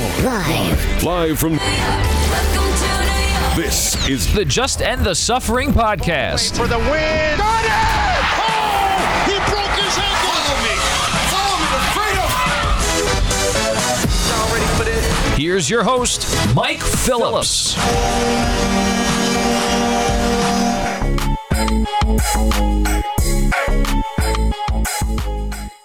Live. Live from. This is The Just End the Suffering podcast. for the win. Got it! Oh! He broke his ankle. Follow me. Follow me to freedom. Y'all ready for this? Here's your host, Mike Phillips.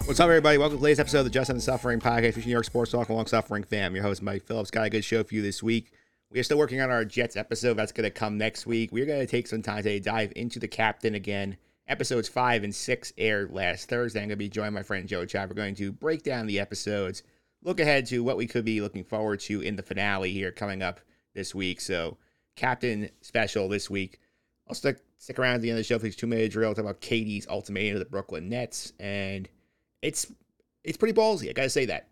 What's up, everybody? Welcome to today's episode of the Just End the Suffering podcast, featuring New York Sports Talk along Suffering fam. Your host, Mike Phillips. Got a good show for you this week. We are still working on our Jets episode. That's going to come next week. We're going to take some time today to dive into the captain again. Episodes five and six aired last Thursday. I'm going to be joined by my friend Joe Chad. We're going to break down the episodes, look ahead to what we could be looking forward to in the finale here coming up this week. So, captain special this week. I'll stick stick around at the end of the show for these two minute drill. Talk about KD's ultimatum to the Brooklyn Nets, and it's it's pretty ballsy. I gotta say that.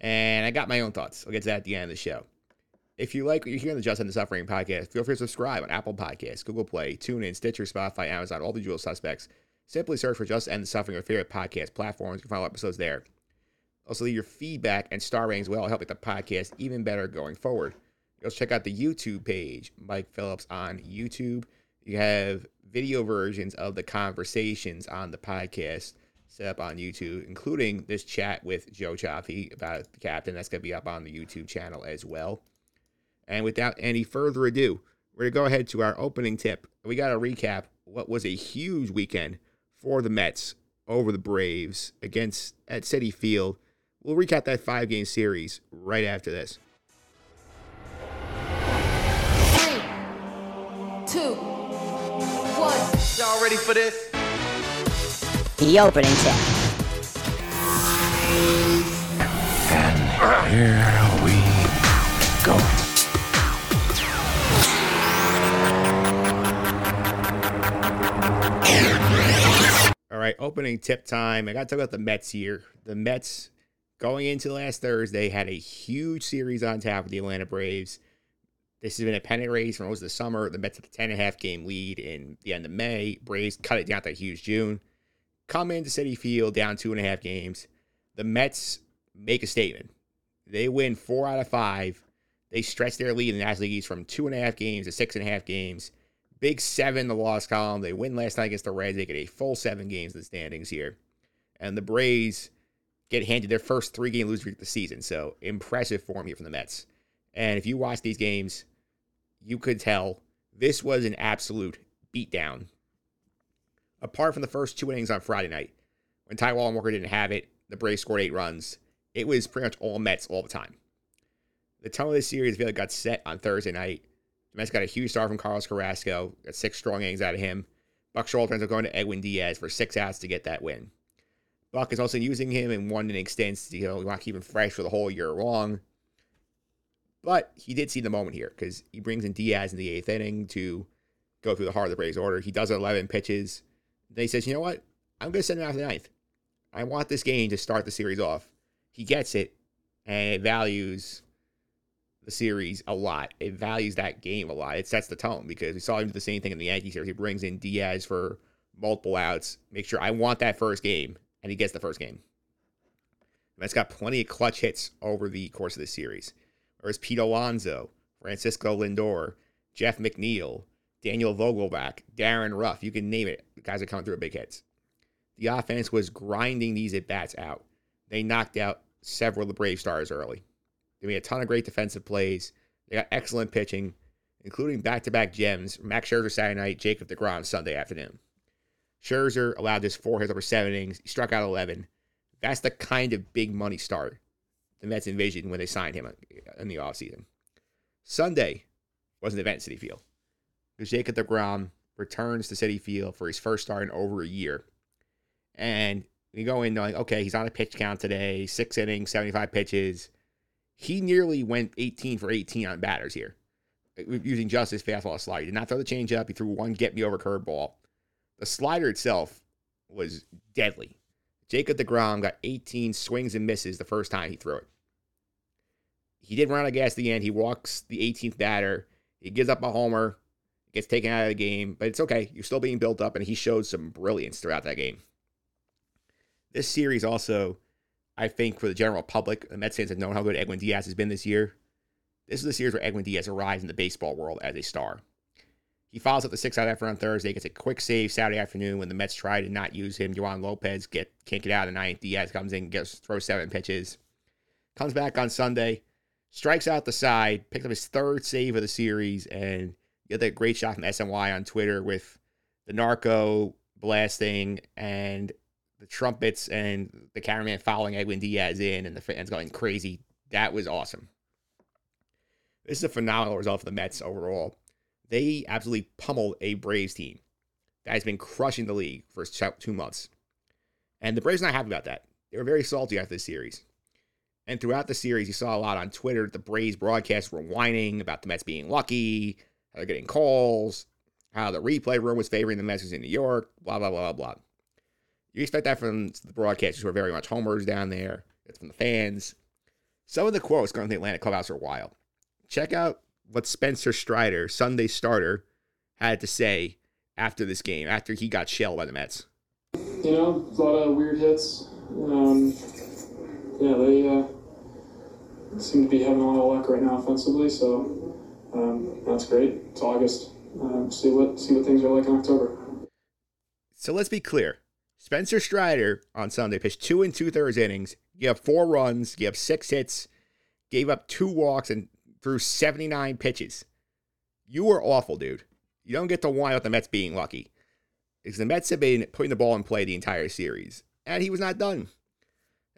And I got my own thoughts. I'll get to that at the end of the show. If you like what you hear on the Just End the Suffering podcast, feel free to subscribe on Apple Podcasts, Google Play, TuneIn, Stitcher, Spotify, Amazon, all the usual suspects. Simply search for Just End the Suffering, your favorite podcast platforms. You can find all episodes there. Also, leave your feedback and star ratings will help make the podcast even better going forward. You also check out the YouTube page, Mike Phillips on YouTube. You have video versions of the conversations on the podcast set up on YouTube, including this chat with Joe Chaffee about the captain. That's going to be up on the YouTube channel as well. And without any further ado, we're going to go ahead to our opening tip. We got to recap what was a huge weekend for the Mets over the Braves against at Citi Field. We'll recap that five game series right after this. Three, two, one. Y'all ready for this? The opening tip. And here we go. All right, opening tip time. I got to talk about the Mets here. The Mets going into last Thursday had a huge series on tap with the Atlanta Braves. This has been a pennant race for most of the summer. The Mets had a 10 and a half game lead in the end of May. Braves cut it down to a huge June. Come into Citi Field down two and a half games. The Mets make a statement. They win four out of five. They stretch their lead in the National League East from two and a half games to six and a half games. Big seven, the loss column. They win last night against the Reds. They get a full seven games in the standings here. And the Braves get handed their first three game losing streak of the season. So impressive form here from the Mets. And if you watch these games, you could tell this was an absolute beatdown. Apart from the first two innings on Friday night, when Ty Walker Walker didn't have it, the Braves scored eight runs. It was pretty much all Mets all the time. The tone of this series really got set on Thursday night. The Mets got a huge start from Carlos Carrasco, got six strong innings out of him. Buck Showalter ends up going to Edwin Diaz for six outs to get that win. Buck is also using him in one inning stints. You know, want to keep him fresh for the whole year long. But he did see the moment here because he brings in Diaz in the eighth inning to go through the heart of the Braves order. He does 11 pitches. Then he says, you know what? I'm going to send him out the ninth. I want this game to start the series off. He gets it, and it values the series a lot. It values that game a lot. It sets the tone because we saw him do the same thing in the Yankees series. He brings in Diaz for multiple outs. Make sure I want that first game, and he gets the first game. Mets got plenty of clutch hits over the course of the series. Whereas Pete Alonso, Francisco Lindor, Jeff McNeil, Daniel Vogelbach, Darin Ruf, you can name it. Guys are coming through with big hits. The offense was grinding these at bats out. They knocked out several of the Brave stars early. They made a ton of great defensive plays. They got excellent pitching, including back-to-back gems. Max Scherzer Saturday night, Jacob DeGrom Sunday afternoon. Scherzer allowed just four hits over seven innings. He struck out 11. That's the kind of big money start the Mets envisioned when they signed him in the offseason. Sunday was an event Citi Field. Because Jacob DeGrom returns to Citi Field for his first start in over a year. And you go in knowing, okay, he's on a pitch count today, six innings, 75 pitches. He nearly went 18 for 18 on batters here, using just his fastball slider. He did not throw the changeup. He threw one get me over curveball. The slider itself was deadly. Jacob DeGrom got 18 swings and misses the first time he threw it. He did run out of gas at the end. He walks the 18th batter. He gives up a homer, gets taken out of the game, but it's okay. You're still being built up, and he showed some brilliance throughout that game. This series also I think for the general public, the Mets fans have known how good Edwin Diaz has been this year. This is the series where Edwin Diaz arrives in the baseball world as a star. He follows up the six out effort on Thursday, gets a quick save Saturday afternoon when the Mets try to not use him. Juan Lopez get can't get out of the ninth. Diaz comes in, gets throws seven pitches, comes back on Sunday, strikes out the side, picks up his third save of the series, and get that great shot from SNY on Twitter with the narco blasting and the trumpets and the cameraman following Edwin Diaz in and the fans going crazy. That was awesome. This is a phenomenal result for the Mets overall. They absolutely pummeled a Braves team that has been crushing the league for two months. And the Braves not happy about that. They were very salty after this series. And throughout the series, you saw a lot on Twitter. The Braves broadcasts were whining about the Mets being lucky, how they're getting calls, how the replay room was favoring the Mets in New York, blah, blah, blah, blah. Blah. You expect that from the broadcasters who are very much homers down there. It's from the fans. Some of the quotes going to the Atlanta clubhouse are wild. Check out what Spencer Strider, Sunday starter, had to say after this game, after he got shelled by the Mets. You know, a lot of weird hits. Um, yeah, they uh, seem to be having a lot of luck right now offensively, so um, that's great. It's August. Um, see what see what things are like in October. So let's be clear. Spencer Strider on Sunday pitched two and two thirds innings. He have four runs, he have six hits, gave up two walks, and threw 79 pitches. You were awful, dude. You don't get to whine about the Mets being lucky. Because the Mets have been putting the ball in play the entire series. And he was not done.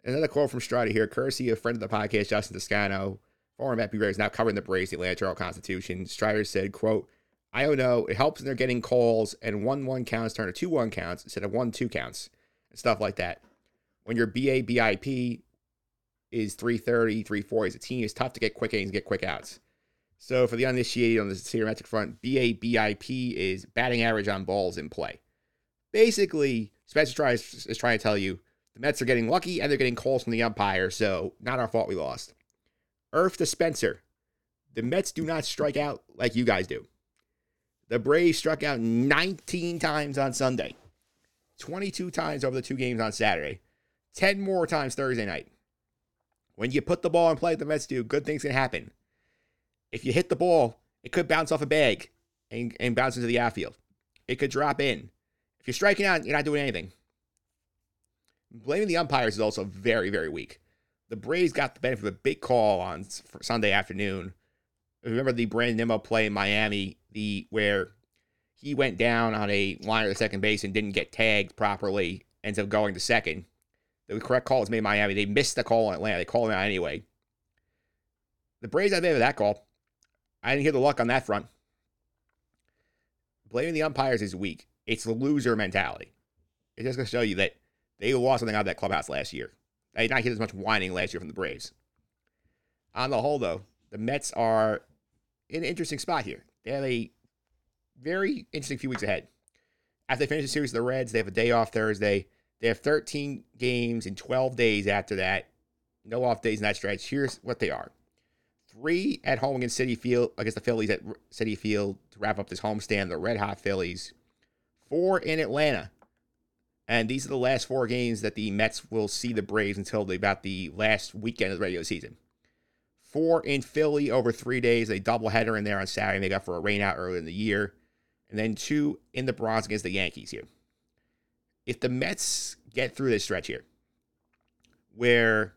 Another quote from Strider here, courtesy of friend of the podcast, Justin Toscano, former Met is now covering the Braves, the Atlanta Journal Constitution. Strider said, quote, I don't know. It helps when they're getting calls and 1 1 counts turn to 2 1 counts instead of 1 2 counts and stuff like that. When your BABIP is 330, 340 as a team, it's tough to get quick innings, get quick outs. So for the uninitiated on the sabermetric front, BABIP is batting average on balls in play. Basically, Spencer tries is trying to tell you the Mets are getting lucky and they're getting calls from the umpire, so not our fault we lost. Earth to Spencer. The Mets do not strike out like you guys do. The Braves struck out 19 times on Sunday, 22 times over the two games on Saturday, 10 more times Thursday night. When you put the ball in play, the Mets do, good things can happen. If you hit the ball, it could bounce off a bag and, and bounce into the outfield. It could drop in. If you're striking out, you're not doing anything. Blaming the umpires is also very, very weak. The Braves got the benefit of a big call on Sunday afternoon. Remember the Brandon Nimmo play in Miami, the where he went down on a liner to second base and didn't get tagged properly, ends up going to second. The correct call was made in Miami. They missed the call in Atlanta. They called him out anyway. The Braves had of that call. I didn't hear the luck on that front. Blaming the umpires is weak. It's the loser mentality. It's just going to show you that they lost something out of that clubhouse last year. I did not hear as much whining last year from the Braves. On the whole, though, the Mets are in an interesting spot here. They have a very interesting few weeks ahead. After they finish the series of the Reds, they have a day off Thursday. They have 13 games in 12 days after that. No off days in that stretch. Here's what they are. Three at home against Citi Field, against the Phillies at Citi Field to wrap up this homestand, the Red Hot Phillies. Four in Atlanta. And these are the last four games that the Mets will see the Braves until about the last weekend of the regular season. Four in Philly over three days, a doubleheader in there on Saturday, They got for a rainout early in the year. And then two in the Bronx against the Yankees here if the Mets get through this stretch here, where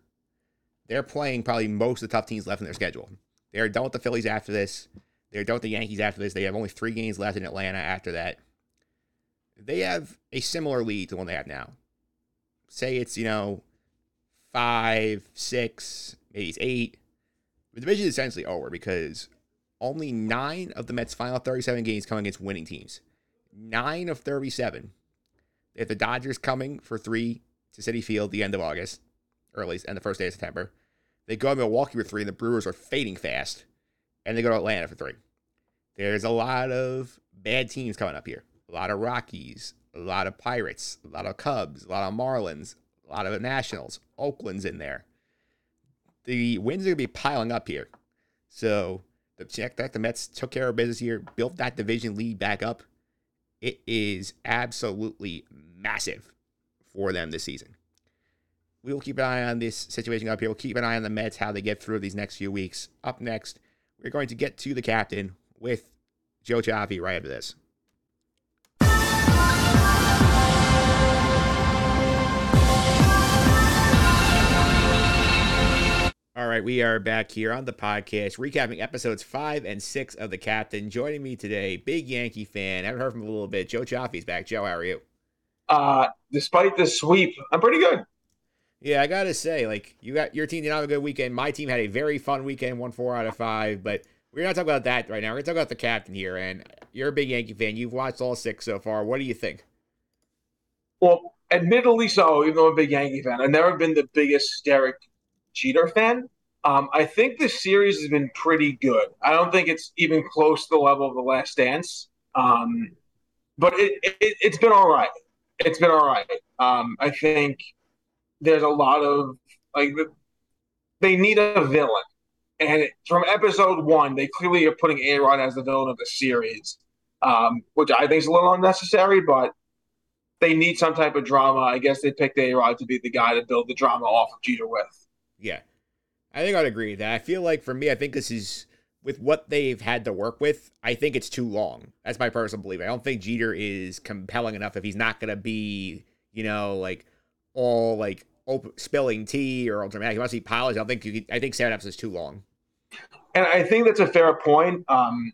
they're playing probably most of the tough teams left in their schedule, they're done with the Phillies after this. They're done with the Yankees after this. They have only three games left in Atlanta after that. They have a similar lead to the one they have now. Say it's, you know, five, six, maybe it's eight. The division is essentially over because only nine of the Mets' final 37 games come against winning teams. Nine of 37 if the Dodgers coming for three to Citi Field the end of August, or at least and the first day of September. They go to Milwaukee for three, and the Brewers are fading fast, and they go to Atlanta for three. There's a lot of bad teams coming up here. A lot of Rockies, a lot of Pirates, a lot of Cubs, a lot of Marlins, a lot of Nationals. Oakland's in there. The wins are going to be piling up here. So the check that the Mets took care of business here, built that division lead back up. It is absolutely massive for them this season. we will keep an eye on this situation up here. We'll keep an eye on the Mets, how they get through these next few weeks. Up next, we're going to get to the captain with Joe Chaffee right after this. All right, we are back here on the podcast, recapping episodes five and six of The Captain. Joining me today, big Yankee fan. I haven't heard from him a little bit. Joe Chaffee's back. Joe, how are you? Uh, despite the sweep, I'm pretty good. Yeah, I gotta say, like you got your team did not have a good weekend. My team had a very fun weekend, won four out of five. But we're not talking about that right now. We're gonna talk about the captain here. And you're a big Yankee fan. You've watched all six so far. What do you think? Well, admittedly so, even though I'm a big Yankee fan. I've never been the biggest Derek Jeter fan. Um, I think this series has been pretty good. I don't think it's even close to the level of the Last Dance, um, but it, it, it's been all right. It's been all right. Um, I think there's a lot of like they need a villain, and from episode one, they clearly are putting A Rod as the villain of the series, um, which I think is a little unnecessary, but they need some type of drama. I guess they picked A Rod to be the guy to build the drama off of Jeter with. Yeah, I think I'd agree with that. I feel like for me, I think this is with what they've had to work with. I think it's too long. That's my personal belief. I don't think Jeter is compelling enough if he's not to be, you know, like all like op- spilling tea or all dramatic. He wants to be polished. I don't think you. Could, I think seven episodes is too long. And I think that's a fair point. Um,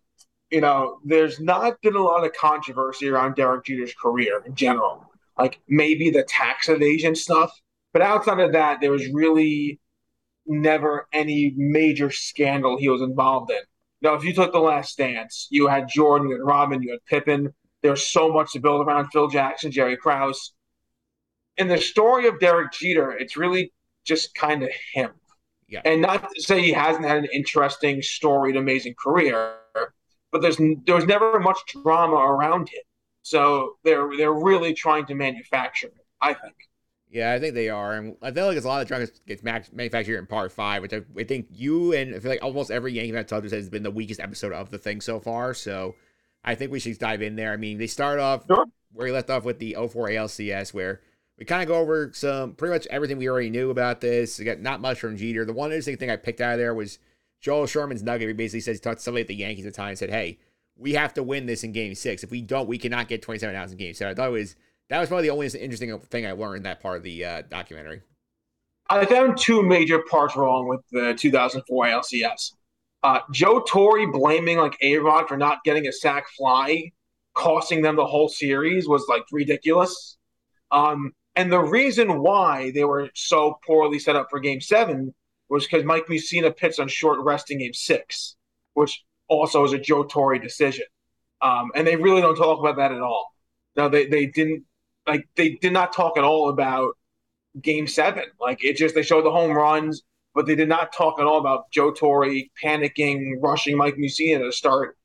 you know, there's not been a lot of controversy around Derek Jeter's career in general. Like maybe the tax evasion stuff, but outside of that, there was really never any major scandal he was involved in. Now, if you took the last dance, you had Jordan, you had Rodman, you had Pippen. There's so much to build around Phil Jackson, Jerry Krause. In the story of Derek Jeter, it's really just kind of him. Yeah. And not to say he hasn't had an interesting, storied, amazing career, but there's there was never much drama around him. So they're they're really trying to manufacture it, I think. Yeah, I think they are, and I feel like it's a lot of drama gets max- manufactured in part five, which I, I, think you and I feel like almost every Yankee fan I've has been the weakest episode of the thing so far. So I think we should dive in there. I mean, they start off sure. where we left off with the 04 ALCS, where we kind of go over some pretty much everything we already knew about this. We got not much from Jeter. The one interesting thing I picked out of there was Joel Sherman's nugget. He basically says he talked to somebody at the Yankees at the time and said, "Hey, we have to win this in Game Six. If we don't, we cannot get 27 outs in Game Seven." I thought it was that was probably the only interesting thing I learned that part of the uh, documentary. I found two major parts wrong with the 2004 ALCS. Uh, Joe Torre blaming like A Rod for not getting a sac fly, costing them the whole series was like ridiculous. Um, and the reason why they were so poorly set up for Game Seven was because Mike Mussina pitched on short rest in Game Six, which also was a Joe Torre decision. Um, and they really don't talk about that at all. No, they, they didn't like they did not talk at all about game seven. Like it just they showed the home runs, but they did not talk at all about Joe Torre panicking, rushing Mike Mussina to start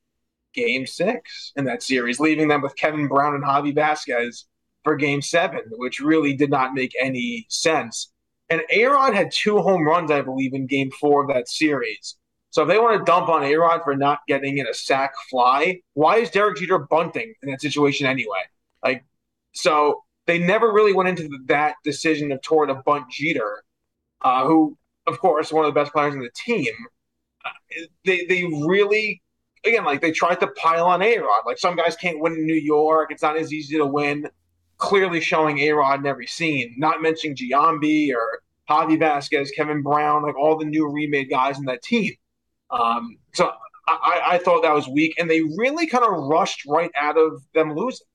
game six in that series, leaving them with Kevin Brown and Javi Vasquez for game seven, which really did not make any sense. And A Rod had two home runs, I believe, in game four of that series. So if they want to dump on A Rod for not getting in a sac fly, why is Derek Jeter bunting in that situation anyway? Like so they never really went into that decision of Torre to bunt Jeter, uh, who, of course, one of the best players in the team. Uh, they they really again like they tried to pile on A Rod. Like some guys can't win in New York. It's not as easy to win. Clearly showing A Rod in every scene. Not mentioning Giambi or Javi Vasquez, Kevin Brown, like all the new remade guys in that team. Um, so I, I thought that was weak, and they really kind of rushed right out of them losing.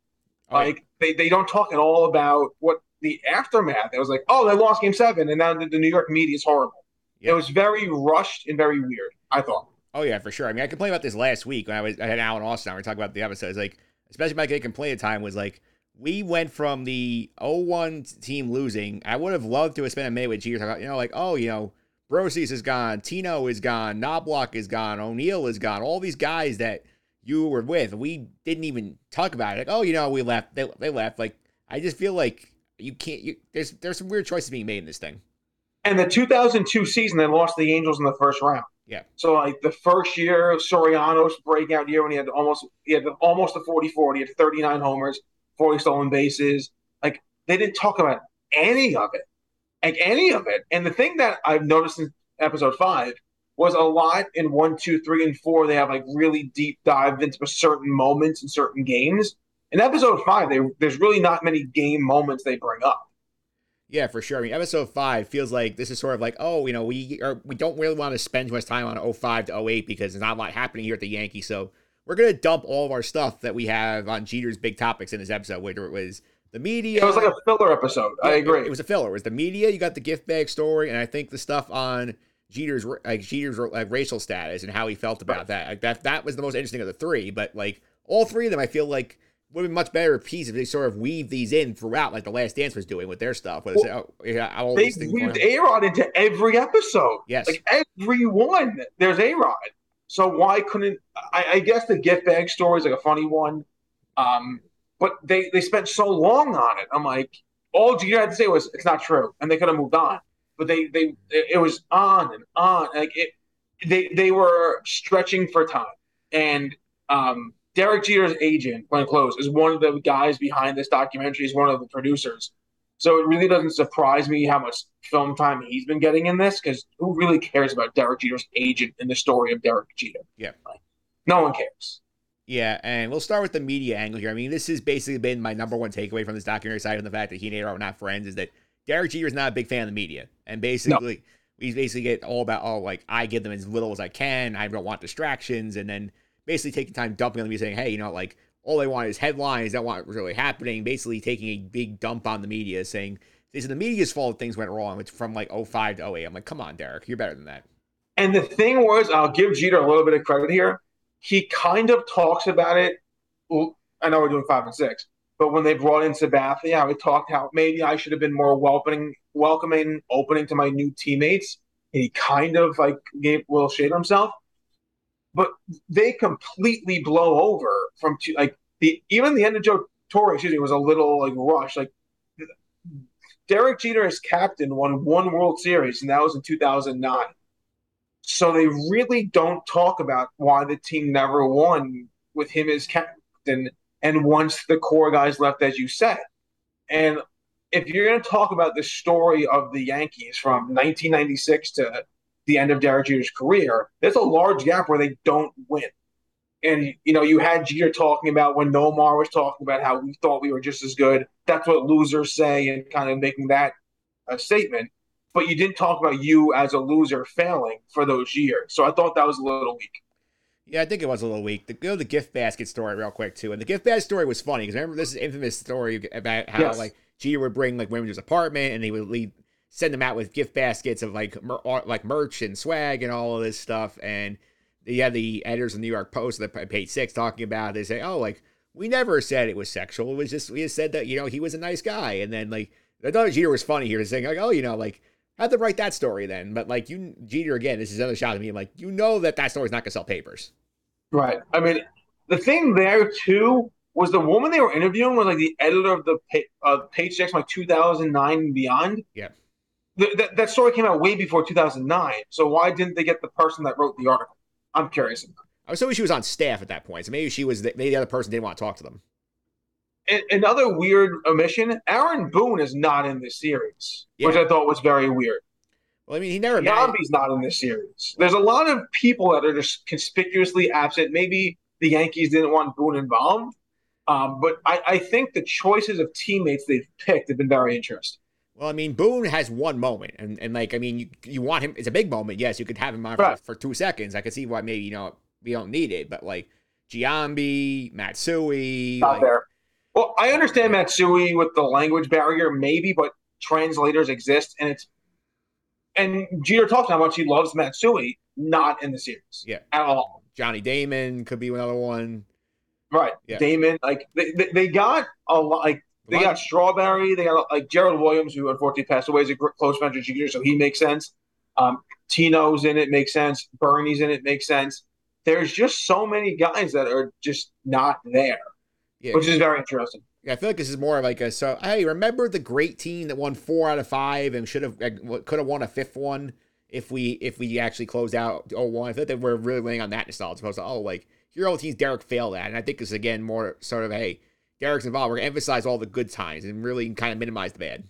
Like they, they don't talk at all about what the aftermath. It was like, oh, they lost game seven, and now the, the New York media is horrible. Yeah. It was very rushed and very weird, I thought. Oh yeah, for sure. I mean, I complained about this last week when I was I had Alan Austin. We were talking about the episode. It's Like, especially my big complaint at time was like, we went from the 0-1 team losing. I would have loved to have spent a minute with Jeter talking about, you know, like, oh, you know, Brosius is gone, Tino is gone, Knoblauch is gone, O'Neill is gone. All these guys that – you were with. We didn't even talk about it. Like, oh, you know, we left. They, they left. Like, I just feel like you can't. You, there's there's some weird choices being made in this thing. And the 2002 season, they lost the Angels in the first round. Yeah. So like the first year, of Soriano's breakout year when he had almost he had almost a 40-40, he had 39 homers, 40 stolen bases. Like they didn't talk about any of it. like any of it. And the thing that I've noticed in episode five was a lot in one, two, three, and four. They have like really deep dive into certain moments in certain games. In episode five, they, there's really not many game moments they bring up. Yeah, for sure. I mean, episode five feels like this is sort of like, oh, you know, we are we don't really want to spend too much time on 05 to 08 because there's not a lot happening here at the Yankees. So we're gonna dump all of our stuff that we have on Jeter's big topics in this episode, whether it was the media. It was like a filler episode. I agree. It, it was a filler. It was the media. You got the gift bag story, and I think the stuff on Jeter's like Jeter's like racial status and how he felt about that. Like that that was the most interesting of the three. But like all three of them, I feel like would have been much better piece if they sort of weave these in throughout, like the Last Dance was doing with their stuff. But it's, oh, yeah, all they weaved on. A Rod into every episode. Yes. Like every one, there's A Rod. So why couldn't I, I guess the gift bag story is like a funny one. Um, but they they spent so long on it. I'm like, all Jeter had to say was it's not true, and they could have moved on. But they they it was on and on. Like it, they they were stretching for time. And um, Derek Jeter's agent, Glenn Close, is one of the guys behind this documentary. He's one of the producers. So it really doesn't surprise me how much film time he's been getting in this because who really cares about Derek Jeter's agent in the story of Derek Jeter? Yeah. Like, no one cares. Yeah, and we'll start with the media angle here. I mean, this has basically been my number one takeaway from this documentary, aside from the fact that he and A Rod are not friends, is that Derek Jeter is not a big fan of the media, and basically we basically get all about oh, like I give them as little as I can. I don't want distractions, and then basically taking time dumping on the media, saying, hey, you know, like all they want is headlines, they want what's really happening. Basically taking a big dump on the media, saying this is the media's fault things went wrong. It's from like 05 to 08. I'm like, come on, Derek, you're better than that. And the thing was, I'll give Jeter a little bit of credit here. He kind of talks about it. I know we're doing five and six, but when they brought in Sabathia, he talked how maybe I should have been more welcoming, welcoming, opening to my new teammates. And he kind of like gave a little shade himself. But they completely blow over from two, like the even the end of Joe Torre, excuse me, was a little like rush. Like Derek Jeter as captain won one World Series, and that was in 2009. So they really don't talk about why the team never won with him as captain and once the core guys left, as you said. And if you're going to talk about the story of the Yankees from 1996 to the end of Derek Jeter's career, there's a large gap where they don't win. And you know, you had Jeter talking about when Nomar was talking about how we thought we were just as good. That's what losers say, and kind of making that a statement. But you didn't talk about you as a loser failing for those years. So I thought that was a little weak. Yeah, I think it was a little weak. The go to the gift basket story real quick too, and the gift basket story was funny because remember this is infamous story about how Yes. like Jeter would bring like women to his apartment and he would leave, send them out with gift baskets of like mer- uh, like merch and swag and all of this stuff. And you had the editors of the New York Post, the page six, talking about. It. They say, "Oh, like we never said it was sexual. It was just we just said that you know he was a nice guy." And then like I thought Jeter was funny here, saying like, "Oh, you know, like." Had to write that story then, but like you, Jeter again. This is another shot at me. I'm like, you know that that story's not gonna sell papers. Right. I mean, the thing there too was the woman they were interviewing was like the editor of the pa- uh, Page Six, like 2009 and beyond. Yeah. Th- that that story came out way before 2009. So why didn't they get the person that wrote the article? I'm curious. I was hoping she was on staff at that point, so maybe she was. Maybe the other person didn't want to talk to them. Another weird omission: Aaron Boone is not in this series, which I thought was very weird. Well, I mean, he never. Giambi's not in this series. There's a lot of people that are just conspicuously absent. Maybe the Yankees didn't want Boone involved, um, but I, I think the choices of teammates they've picked have been very interesting. Well, I mean, Boone has one moment, and, and like, I mean, you, you want him. It's a big moment. Yes, you could have him on Right. for, for two seconds. I could see why maybe you know we don't need it, but like Giambi, Matsui, Not like, there. Well, I understand Matsui with the language barrier, maybe, but translators exist, and it's and Jeter talks about how much he loves Matsui, not in the series, Yeah. at all. Johnny Damon could be another one. Right, Yeah. Damon, like they, they, they got a lot, like they got Strawberry, they got like Gerald Williams, who unfortunately passed away, is a close friend of Jeter, so he makes sense. Um, Tino's in it, makes sense. Bernie's in it, makes sense. There's just so many guys that are just not there, Yeah, which is very interesting. Yeah, I feel like this is more of like a so. Hey, remember the great team that won four out of five and should have could have won a fifth one if we if we actually closed out 01. I feel like that we're really laying on that nostalgia, as opposed to oh like here all the teams Derek failed at, and I think this is again more sort of hey Derek's involved. We're gonna emphasize all the good times and really kind of minimize the bad.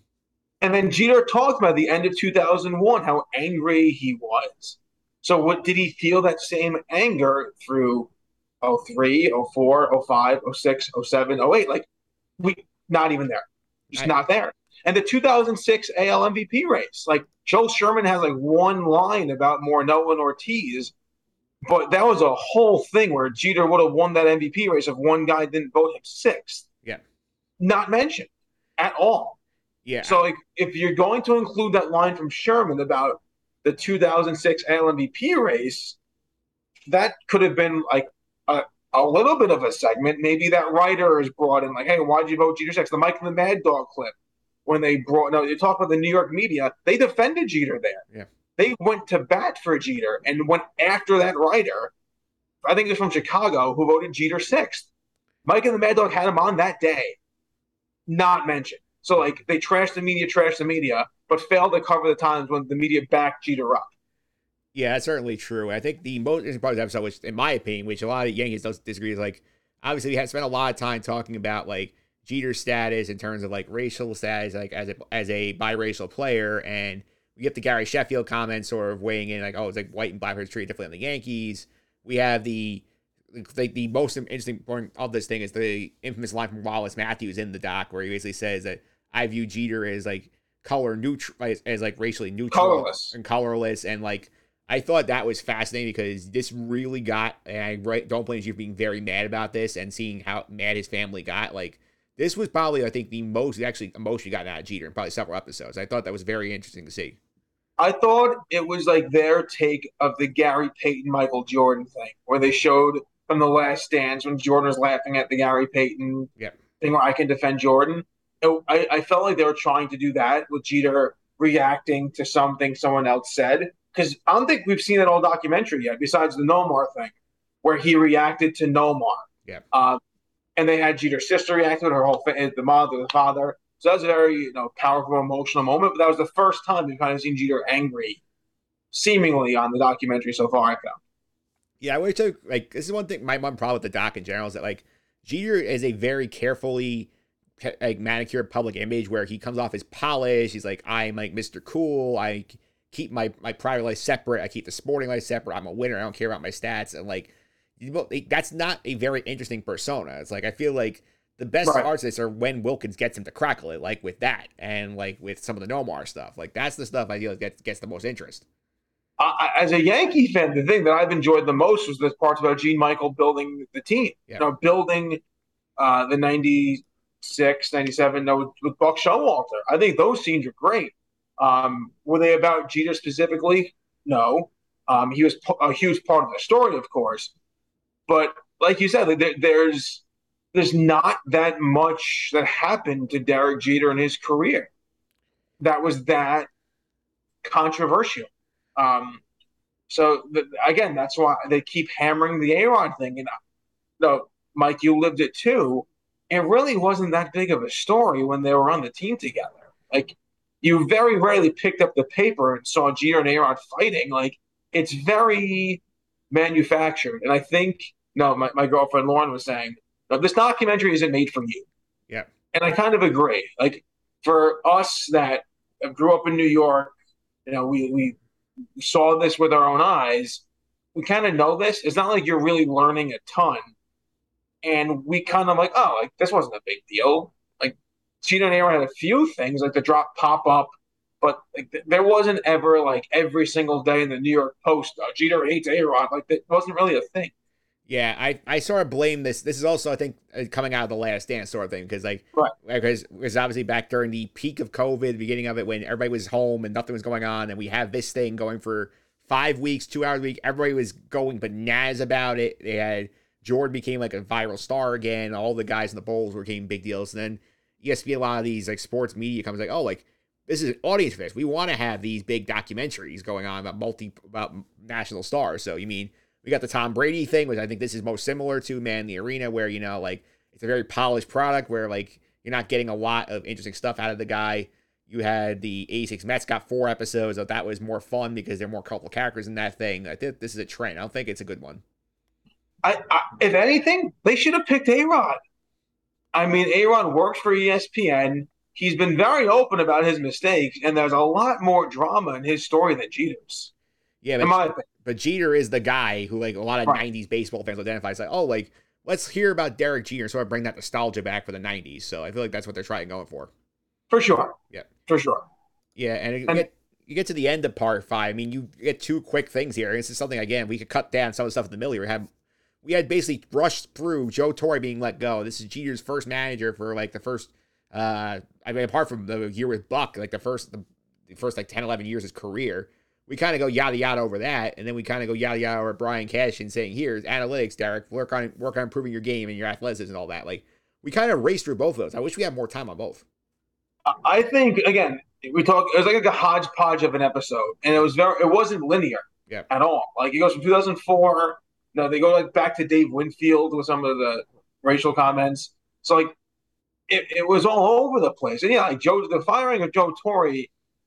And then Jeter talked about the end of 2001 how angry he was. So what did he feel that same anger through 03, 04, 05, 06, 07, 08? Like we not even there. Just I- not there. And the 2006 AL MVP race, like Joel Sherman has like one line about Morneau and Ortiz, but that was a whole thing where Jeter would have won that MVP race if one guy didn't vote him sixth. Yeah. Not mentioned at all. Yeah. So, like, if you're going to include that line from Sherman about the 2006 AL MVP race, that could have been like a, a little bit of a segment. Maybe that writer is brought in, like, hey, why'd you vote Jeter six? The Mike and the Mad Dog clip when they brought. No, you talk about the New York media. They defended Jeter there. Yeah. They went to bat for Jeter and went after that writer. I think it's from Chicago who voted Jeter sixth. Mike and the Mad Dog had him on that day, not mentioned. So like they trashed the media, trashed the media, but failed to cover the times when the media backed Jeter up. Yeah, that's certainly true. I think the most interesting part of the episode, which in my opinion, which a lot of Yankees don't disagree, is like obviously we have spent a lot of time talking about like Jeter's status in terms of like racial status, like as a as a biracial player, and we get the Gary Sheffield comments sort of weighing in, like, oh, it's like white and black players treated differently on the Yankees. We have the like the most interesting point of this thing is the infamous line from Wallace Matthews in the doc where he basically says that I view Jeter as like color neutral as, as like racially neutral Colorless. and colorless and like I thought that was fascinating because this really got and I right, don't blame you for being very mad about this and seeing how mad his family got like this was probably I think the most actually emotion gotten out of Jeter in probably several episodes. I thought that was very interesting to see. I thought it was like their take of the Gary Payton Michael Jordan thing, where they showed from the last dance when Jordan was laughing at the Gary Payton Yep. thing where I can defend Jordan. It- I, I felt like they were trying to do that with Jeter reacting to something someone else said. Because I don't think we've seen that whole documentary yet, besides the Nomar thing, where he reacted to Nomar. Yep. Uh, and they had Jeter's sister react to it, her whole fa- the mother, the father. So that was a very you know powerful, emotional moment. But that was the first time we've kind of seen Jeter angry, seemingly on the documentary so far. I found. Yeah, I wish I like this is one thing my one problem with the doc in general is that like Jeter is a very carefully like manicured public image where he comes off as polished. He's like, I'm like Mr. Cool. I keep my my private life separate. I keep the sporting life separate. I'm a winner. I don't care about my stats. And like, you know, that's not a very interesting persona. It's like I feel like the best Right. parts of this are when Wilkins gets him to crackle it, like with that, and like with some of the Nomar stuff. Like that's the stuff I feel like gets gets the most interest. I- as a Yankee fan, the thing that I've enjoyed the most was the parts about Gene Michael building the team. Yeah. You know, building uh, the 96, 97 no, with, with Buck Showalter. I think those scenes are great. Um, were they about Jeter specifically? No. Um, he was a huge part of the story, of course. But like you said, there, there's there's not that much that happened to Derek Jeter in his career that was that controversial. Um, so again, that's why they keep hammering the A Rod thing. And no, Mike, you lived it too. It really wasn't that big of a story when they were on the team together. Like you very rarely picked up the paper and saw Jeter and A Rod fighting. Like it's very manufactured. And I think no, my, my girlfriend Lauren was saying, no, this documentary isn't made for you. Yeah. And I kind of agree. Like for us that grew up in New York, you know, we we saw this with our own eyes. We kind of know this. It's not like you're really learning a ton. And we kind of like, oh, like this wasn't a big deal. Jeter and A Rod had a few things, like the drop pop up, but like th- there wasn't ever like every single day in the New York Post, uh, Jeter hates A Rod. Like that wasn't really a thing. Yeah, I, I sort of blame this. This is also, I think, uh, coming out of the last dance sort of thing because, like, Right. because it was obviously back during the peak of COVID, the beginning of it, when everybody was home and nothing was going on, and we have this thing going for five weeks, two hours a week. Everybody was going bananas about it. They had Jordan became like a viral star again. All the guys in the Bulls were became big deals, and then see a lot of these like sports media comes like, oh, like this is an audience for this. We want to have these big documentaries going on about multi about national stars. So you mean we got the Tom Brady thing, which I think this is most similar to Man the Arena, where you know like it's a very polished product where like you're not getting a lot of interesting stuff out of the guy. You had the 86 Mets got four episodes. Of that was more fun because there are more colorful characters in that thing. I think this is a trend. I don't think it's a good one. I, I if anything, they should have picked A Rod. I mean, A Rod works for ESPN. he's been very open about his mistakes, and there's a lot more drama in his story than Jeter's. Yeah, but, but Jeter is the guy who like a lot of Right. '90s baseball fans identify. It's like, oh, like let's hear about Derek Jeter, sort of bring that nostalgia back for the '90s. So I feel like that's what they're trying going for. For sure. Yeah. For sure. Yeah, and you And- get you get to the end of part five. I mean, you get two quick things here. This is something again we could cut down some of the stuff in the middle. here. We had we had basically rushed through Joe Torre being let go. This is Jeter's first manager for like the first. uh I mean, apart from the year with Buck, like the first the, the first like 10, 11 years of his career. We kind of go yada yada over that, and then we kind of go yada yada over Brian Cash and saying, "Here's analytics, Derek. Work on work on improving your game and your athleticism and all that." Like we kind of raced through both of those. I wish we had more time on both. I- I think again, we talk. It was like a hodgepodge of an episode, and it was very. It wasn't linear Yeah. at all. Like it goes from 2004. No, they go like back to Dave Winfield with some of the racial comments. So like, it, it was all over the place. And yeah, like Joe, the firing of Joe Torre.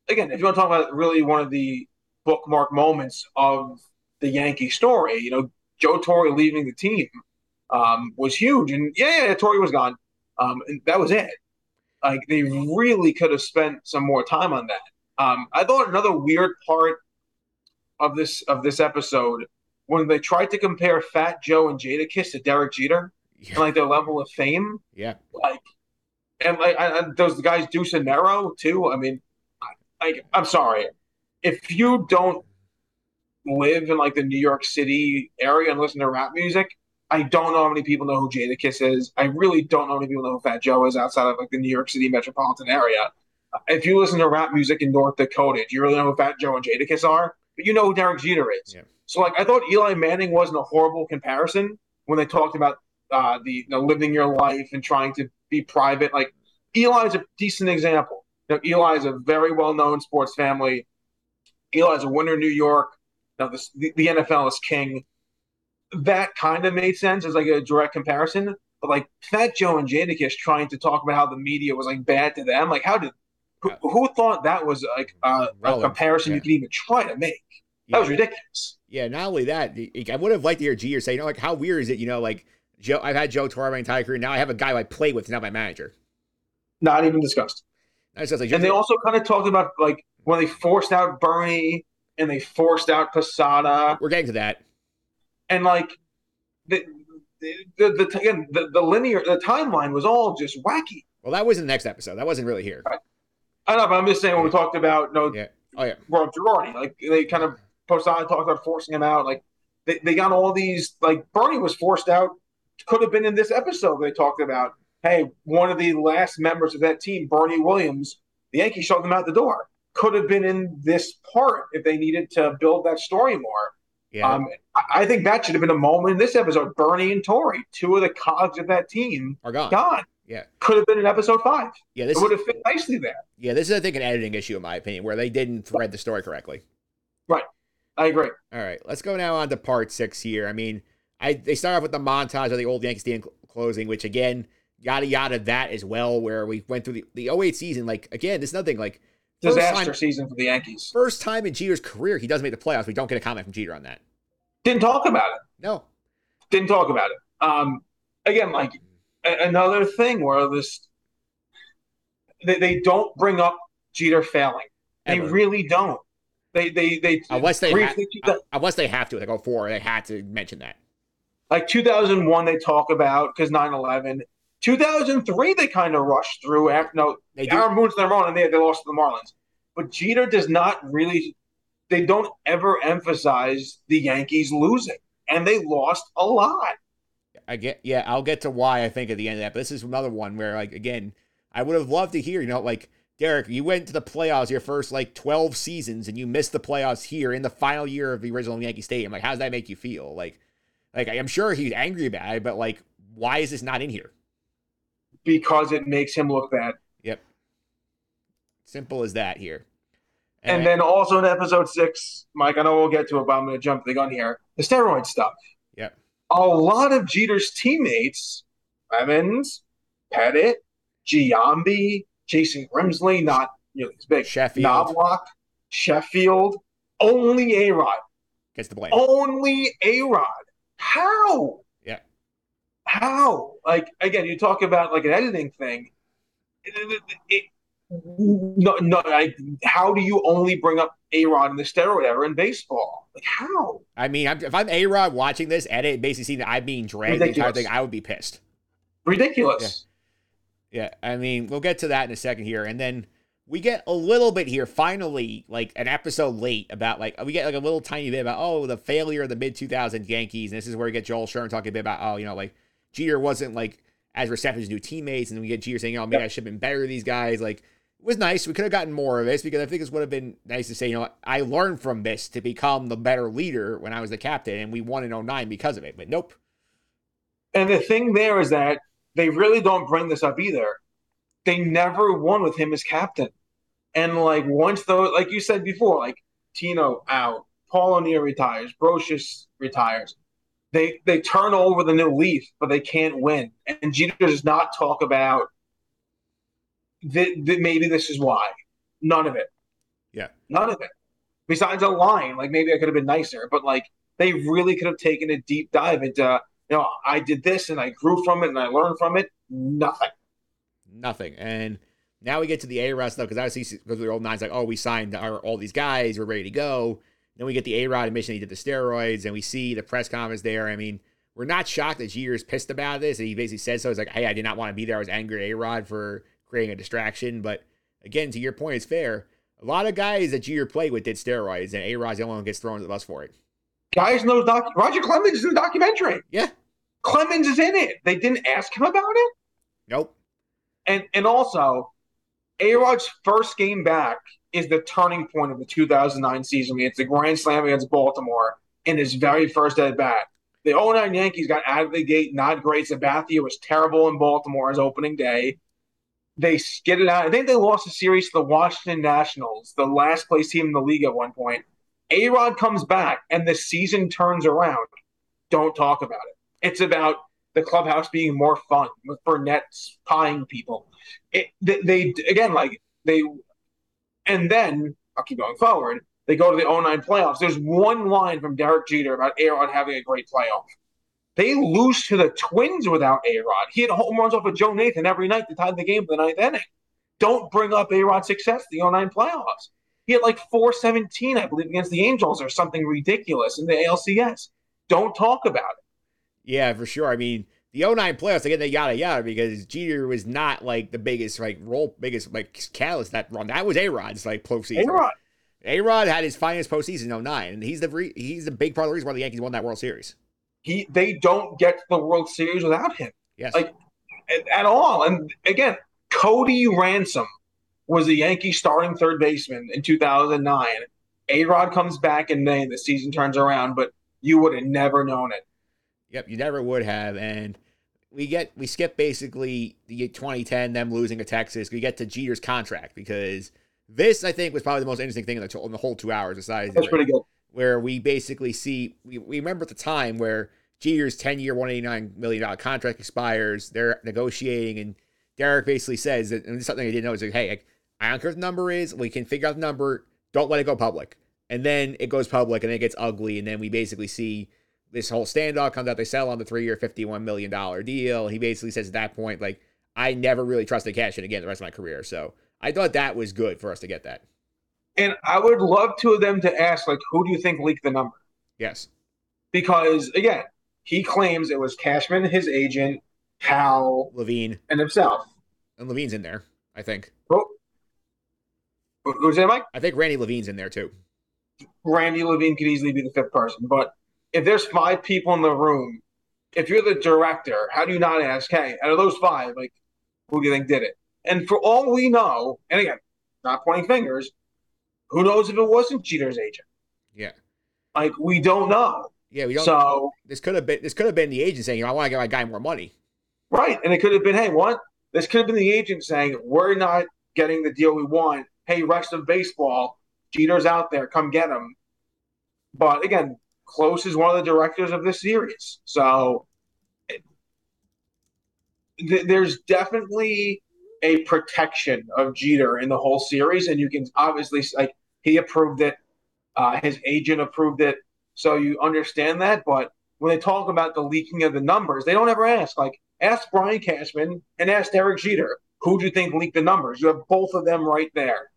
Again, if you want to talk about really one of the bookmark moments of the Yankee story, you know, Joe Torre leaving the team um, was huge. And yeah, yeah, Torre was gone. Um, and that was it. Like they really could have spent some more time on that. Um, I thought another weird part of this of this episode when they tried to compare Fat Joe and Jadakiss to Derek Jeter and like their level of fame, Yeah, like and like those guys Desus and Mero too. I mean, like I'm sorry, if you don't live in like the New York City area and listen to rap music, I don't know how many people know who Jadakiss is. I really don't know how many people know who Fat Joe is outside of like the New York City metropolitan area. If you listen to rap music in North Dakota, do you really know who Fat Joe and Jadakiss are? But you know who Derek Jeter is. Yeah. So like I thought Eli Manning wasn't a horrible comparison when they talked about uh, the you know, living your life and trying to be private. Like Eli's a decent example. You know, Eli is a very well known sports family. Eli's a winner in New York. Now this, the, the NFL is king. That kind of made sense as like a direct comparison. But like Fat Joe and Jadakiss trying to talk about how the media was like bad to them. Like how did who, who thought that was like uh, a comparison yeah. you could even try to make? That yeah. was ridiculous. Yeah, not only that, I would have liked to hear Jeter say, you know, like how weird is it, you know, like Joe, I've had Joe Torre my entire career. Now I have a guy who I play with, not my manager. Not even discussed. I just like, And they also kind of talked about like when they forced out Bernie and they forced out Posada we're getting to that. and like the the the, the again the, the linear the timeline was all just wacky. Well, that was in the next episode. That wasn't really here. I know, but I'm just saying when we talked about no Yeah. Oh yeah. Rob Girardi, like they kind of Posada talked about forcing him out. Like they, they got all these like Bernie was forced out. Could have been in this episode. They talked about hey, one of the last members of that team, Bernie Williams, the Yankees shoved him out the door. Could have been in this part if they needed to build that story more. Yeah. Um, I- think that should have been a moment in this episode. Bernie and Torre, two of the cogs of that team, are gone. gone. Yeah. Could have been in episode five. Yeah. It This would have fit nicely there. yeah, this is I think an editing issue in my opinion, where they didn't thread the story correctly. I agree. All right, let's go now on to part six here. I mean, I they start off with the montage of the old Yankee Stadium closing, which again, yada yada that as well, where we went through the, the 08 season. Like again, it's nothing like Disaster time, season for the Yankees. first time in Jeter's career he doesn't make the playoffs. We don't get a comment from Jeter on that. Didn't talk about it. No, Didn't talk about it. Um, again, like a- another thing where this they, they don't bring up Jeter failing. They Ever. really don't. They they they unless they ha- briefly, unless they have to, like 04, they had to mention that. like 2001 they talk about because 9-11 2003 they kind of rushed through after no They. Aaron Boone's their own and they, they lost to the Marlins but Jeter does not really they don't ever emphasize the Yankees losing and they lost a lot I get, yeah, I'll get to why I think at the end of that. But this is another one where, like, again, I would have loved to hear, you know, like Derek, you went to the playoffs your first like twelve seasons, and you missed the playoffs here in the final year of the original Yankee Stadium. Like, how does that make you feel? Like, like I'm sure he's angry about it, but like, why is this not in here? because it makes him look bad Yep, simple as that here. and then also in episode six Mike I know we'll get to it but I'm going to jump the gun here the steroid stuff Yep. a lot of Jeter's teammates, Evans, Pettitte, Giambi, Jason Grimsley, not nearly as big, Sheffield Knoblauch, Sheffield, only A Rod. gets the blame. Only A Rod. How? Yeah. How? Like, again, you talk about like an editing thing. It, it- it- no, no. Like, how do you only bring up A Rod in the steroid era in baseball? Like, how? I mean, I'm, if I'm A Rod watching this edit, basically seeing that I'm being dragged the entire Ridiculous. thing, I would be pissed. Ridiculous. Yeah, I mean, we'll get to that in a second here, and then we get a little bit here. Finally, like an episode late about like we get like a little tiny bit about oh the failure of the mid 2000s Yankees, and this is where we get Joel Sherman talking a bit about oh you know like Jeter wasn't like as receptive to new teammates, and then we get Jeter saying oh maybe I should have been better these guys. Like it was nice. We could have gotten more of this because I think this would have been nice to say you know I learned from this to become the better leader when I was the captain, and we won in 09 because of it. But nope. And the thing there is that they really don't bring this up either. They never won with him as captain. And like once though, like you said before, like Tino out, Paul O'Neill retires, Brosius retires. They they turn over the new leaf, but they can't win. And Jeter does not talk about that, that maybe this is why. None of it. Yeah. None of it. Besides a line, like maybe I could have been nicer, but like they really could have taken a deep dive into, you know, I did this and I grew from it and I learned from it. Nothing. nothing. And now we get to the A Rod stuff because obviously because the old nine's like, oh, we signed our, all these guys, we're ready to go. Then we get the A Rod admission he did the steroids, and we see the press conference there. I mean, we're not shocked that Jeter's pissed about this, and he basically said so. He's like, hey, I did not want to be there. I was angry at A Rod for creating a distraction. But again, to your point, it's fair. A lot of guys that Jeter played with did steroids, and A Rod's the only one who gets thrown to the bus for it. Guys know doc- Roger Clemens is in the documentary. Yeah. Clemens is in it. They didn't ask him about it. Nope. And and also, A Rod's first game back is the turning point of the 2009 season. It's the grand slam against Baltimore in his very first at bat. The 09 Yankees got out of the gate not great. Sabathia was terrible in Baltimore as opening day. They skidded out. I think they lost the series to the Washington Nationals, the last place team in the league at one point. A Rod comes back and the season turns around. Don't talk about it. It's about the clubhouse being more fun with Burnett pieing people. It, they, they again like they, and then I'll keep going forward. They go to the 09 playoffs. There's one line from Derek Jeter about A Rod having a great playoff. They lose to the Twins without A Rod. He had home runs off of Joe Nathan every night to tie the game for the ninth inning. Don't bring up A Rod's success the 09 playoffs. He had like 417, I believe, against the Angels or something ridiculous in the ALCS. Don't talk about it. Yeah, for sure. I mean, the 09 playoffs, again, they yada yada because Jeter was not like the biggest, like, role, biggest, like, catalyst that run. That was A Rod's, like, postseason. A Rod. A Rod had his finest postseason in 09, and he's the re- he's the big part of the reason why the Yankees won that World Series. He they don't get to the World Series without him. Yes. Like at, at all. And again, Cody Ransom was the Yankee starting third baseman in 2009. A Rod comes back in May, and the season turns around, but you would have never known it. Yep, you never would have. And we get we skip basically the 2010 them losing to Texas. We get to Jeter's contract because this I think was probably the most interesting thing in the, in the whole two hours. Besides, That's pretty good. where we basically see we, we remember at the time where Jeter's 10 year, $189 million contract expires. They're negotiating, and Derek basically says that, and this is something I didn't know is like, hey, like, I don't care what the number is. We can figure out the number. Don't let it go public. And then it goes public, and it gets ugly. And then we basically see this whole standoff comes out. They sell on the three year, $51 million deal. He basically says at that point, like, I never really trusted Cashman again the rest of my career. So I thought that was good for us to get that. And I would love two of them to ask, like, who do you think leaked the number? Yes. Because again, he claims it was Cashman, his agent, Hal, Levine. and himself. And Levine's in there, I think. Oh, who's that, Mike? I think Randy Levine's in there too. Randy Levine could easily be the fifth person. But if there's five people in the room, if you're the director, how do you not ask, hey, out of those five, like, who do you think did it? And for all we know, and again, not pointing fingers, who knows if it wasn't Jeter's agent? Yeah. Like, we don't know. Yeah, we don't. So, this could have been this could have been the agent saying, you know, I want to get my guy more money. right. And it could have been, hey, what? This could have been the agent saying, we're not getting the deal we want. Hey, rest of baseball, Jeter's out there, come get him. But again, Close is one of the directors of this series. So th- there's definitely a protection of Jeter in the whole series. And you can obviously, like, he approved it, uh, his agent approved it. So you understand that. But when they talk about the leaking of the numbers, they don't ever ask, like, ask Brian Cashman and ask Derek Jeter. who do you think leaked the numbers? You have both of them right there.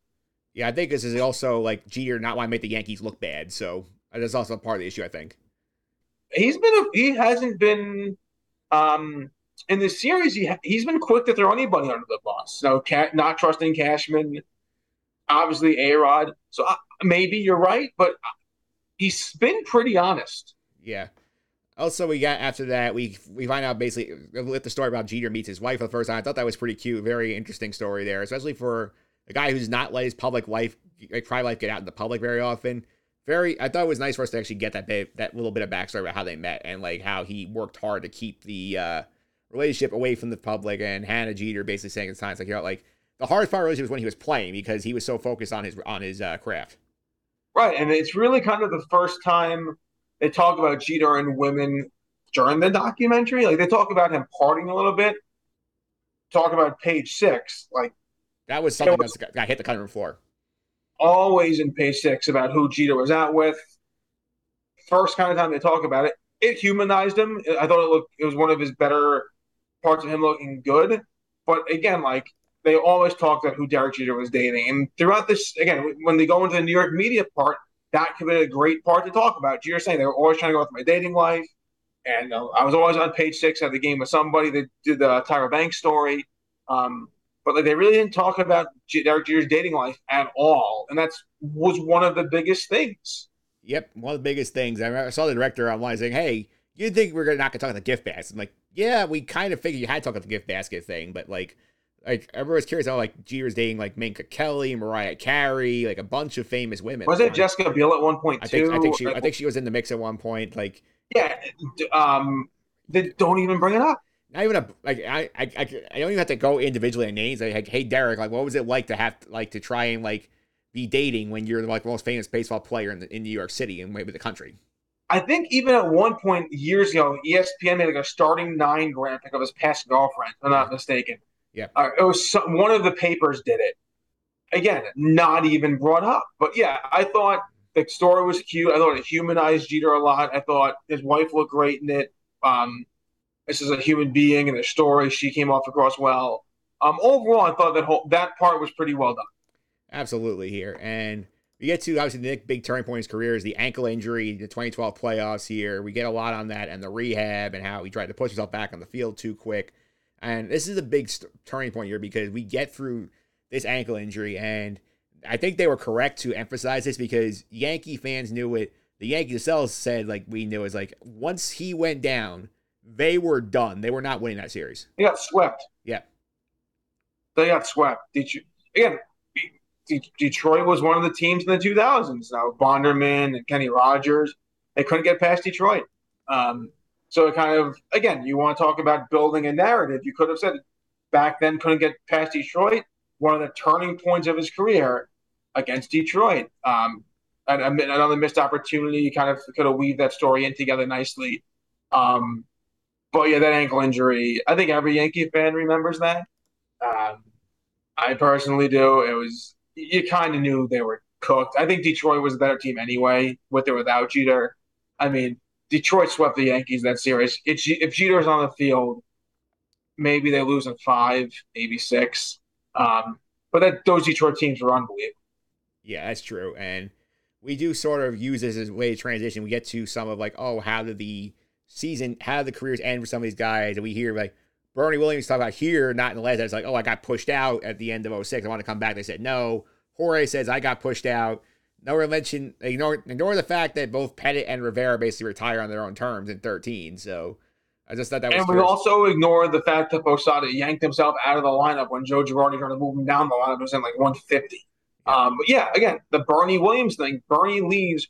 Yeah, I think this is also like Jeter not want to make the Yankees look bad. So that's also part of the issue, I think. He's been a, he hasn't been um in this series. He he's been quick to throw anybody under the bus. So not trusting Cashman, obviously A Rod. So uh, maybe you're right, but he's been pretty honest. Yeah. Also, we got after that, we we find out basically with the story about Jeter meets his wife for the first time. I thought that was pretty cute, very interesting story there, especially for a guy who's not let his public life, like private life, get out in the public very often. Very, I thought it was nice for us to actually get that bit, that little bit of backstory about how they met and like how he worked hard to keep the uh, relationship away from the public. And Hannah Jeter basically saying at times like, you know, like the hardest part of relationship was when he was playing because he was so focused on his on his uh, craft. Right, and it's really kind of the first time they talk about Jeter and women during the documentary. Like they talk about him partying a little bit. Talk about page six, like that was something that got hit the cutting room floor. Always in page six about who Jeter was out with. First kind of time they talk about it, it humanized him. I thought it looked it was one of his better parts of him looking good. But again, like they always talked about who Derek Jeter was dating. And throughout this, again, when they go into the New York media part, that could be a great part to talk about. Jeter saying they were always trying to go with my dating life. And uh, I was always on page six at the game with somebody that did the Tyra Banks story. Um, but like, they really didn't talk about Derek Jeter's dating life at all. And that's was one of the biggest things. Yep, one of the biggest things. I saw the director online saying, "Hey, you think we're gonna not to talk about the gift basket?" I'm like, "Yeah, we kind of figured you had to talk about the gift basket thing, but like, like everyone's curious how like Jeter's dating like Minka Kelly, Mariah Carey, like a bunch of famous women. Was it Jessica Biel at one point I think too? I think she I think she was in the mix at one point. Like yeah, um, they don't even bring it up. Not even a like I I I, don't even have to go individually in names. Like, hey Derek, like what was it like to have like to try and like be dating when you're like the most famous baseball player in the, in New York City and maybe the country? I think even at one point years ago, ESPN made like a starting nine grant pick of his past girlfriend. If I'm not mistaken. Yeah. Uh, it was some, one of the papers did it. Again, not even brought up. But yeah, I thought the story was cute. I thought it humanized Jeter a lot. I thought his wife looked great in it. Um, this is a human being in the story. She came off across well. Um, overall, I thought that whole that part was pretty well done. Absolutely here, and we get to obviously the big turning point in his career is the ankle injury, the 2012 playoffs. Here, we get a lot on that and the rehab and how he tried to push himself back on the field too quick. And this is a big st- turning point here because we get through this ankle injury, and I think they were correct to emphasize this because Yankee fans knew it. The Yankees themselves said, like we knew, is like once he went down, they were done. They were not winning that series. They got swept. Yeah, they got swept. Detroit, again, Detroit was one of the teams in the 2000s. Now Bonderman and Kenny Rogers, they couldn't get past Detroit. Um, so it kind of, again, you want to talk about building a narrative. You could have said back then couldn't get past Detroit. One of the turning points of his career against Detroit. Um, and another missed opportunity. You kind of could have weaved that story in together nicely. Um, but yeah, that ankle injury, I think every Yankee fan remembers that. Um, I personally do. It was, you kind of knew they were cooked. I think Detroit was a better team anyway, with or without Jeter. I mean, Detroit swept the Yankees that series. If, if Jeter's on the field, maybe they lose in five, maybe six. Um, but that those Detroit teams were unbelievable. Yeah, that's true. And we do sort of use this as a way to transition. We get to some of like, oh, how did the season, how the careers end for some of these guys? And we hear like Bernie Williams talk about here, not in the last. It's like, oh, I got pushed out at the end of 06. I want to come back. They said no. Jorge says I got pushed out. No mention, ignore, ignore the fact that both Pettitte and Rivera basically retire on their own terms in 13. So I just thought that was. And we curious. also ignore the fact that Posada yanked himself out of the lineup when Joe Girardi tried to move him down the lineup. It was in like 150. Yeah. Um, but yeah, again, the Bernie Williams thing. Bernie leaves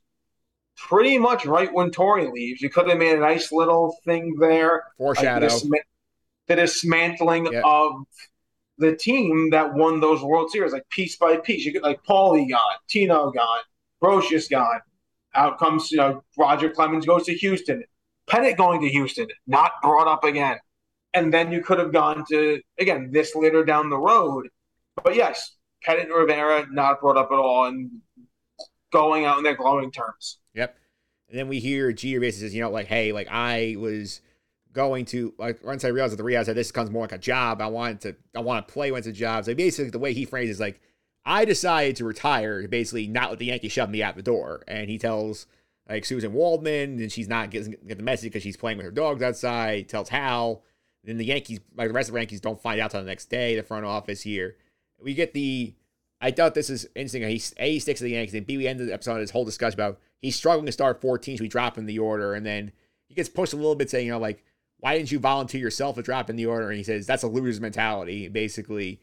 pretty much right when Torre leaves. You could have made a nice little thing there. Foreshadow. Like the, dismantling Yeah. of the team that won those World Series, like piece by piece. You get like Paulie gone, Tino gone, Brosius gone. Out comes you know Roger Clemens goes to Houston, Pettitte going to Houston, not brought up again. And then you could have gone to again this later down the road. But yes, Pettitte and Rivera not brought up at all, and going out in their glowing terms. Yep. And then we hear Jeter basically says, you know, like, hey, like I was going to like once I realized that the reality that this becomes more like a job. I want to I want to play when it's a job. So basically, the way he phrases like, I decided to retire, to basically not let the Yankees shove me out the door. And he tells like Suzyn Waldman, and she's not getting get the message because she's playing with her dogs outside. He tells Hal. Then the Yankees, like the rest of the Yankees, don't find out till the next day. The front office here, we get the. I thought this is interesting. He a he sticks to the Yankees, and b we end the episode on this whole discussion about he's struggling to start 14, so we drop him the order, and then he gets pushed a little bit, saying, you know, like why didn't you volunteer yourself to drop in the order? And he says that's a loser's mentality, basically.